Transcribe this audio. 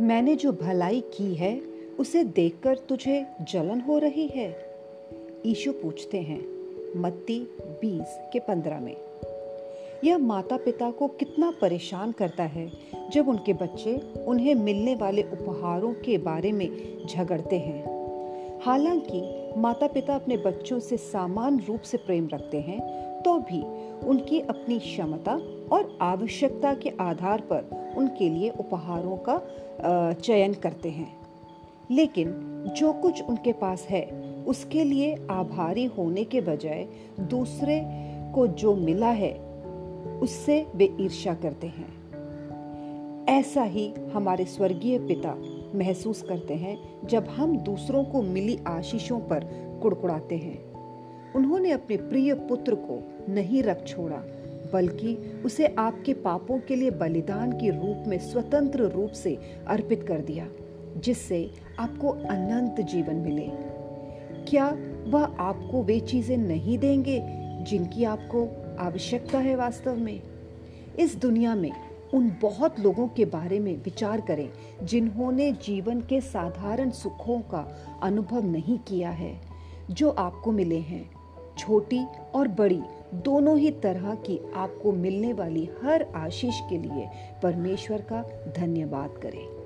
मैंने जो भलाई की है, उसे देखकर तुझे जलन हो रही है? ईशु पूछते हैं, मत्ती बीस के पंद्रह में। यह माता पिता को कितना परेशान करता है जब उनके बच्चे उन्हें मिलने वाले उपहारों के बारे में झगड़ते हैं। हालाँकि माता पिता अपने बच्चों से समान रूप से प्रेम रखते हैं तो भी उनकी अपनी क्षमता और आवश्यकता के आधार पर उनके लिए उपहारों का चयन करते हैं। लेकिन जो कुछ उनके पास है, उसके लिए आभारी होने के बजाय दूसरे को जो मिला है, उससे वे ईर्ष्या करते हैं। ऐसा ही हमारे स्वर्गीय पिता महसूस करते हैं, जब हम दूसरों को मिली आशीषों पर कुड़कुड़ाते हैं। उन्होंने अपने प्रिय पुत्र को नहीं रख छोड़ा। बल्कि उसे आपके पापों के लिए बलिदान के रूप में स्वतंत्र रूप से अर्पित कर दिया, जिससे आपको अनंत जीवन मिले। क्या वह आपको वे चीज़ें नहीं देंगे जिनकी आपको आवश्यकता है वास्तव में? इस दुनिया में उन बहुत लोगों के बारे में विचार करें जिन्होंने जीवन के साधारण सुखों का अनुभव नहीं किया है, जो आपको मिले हैं, छोटी और बड़ी। दोनों ही तरह की आपको मिलने वाली हर आशीष के लिए परमेश्वर का धन्यवाद करें।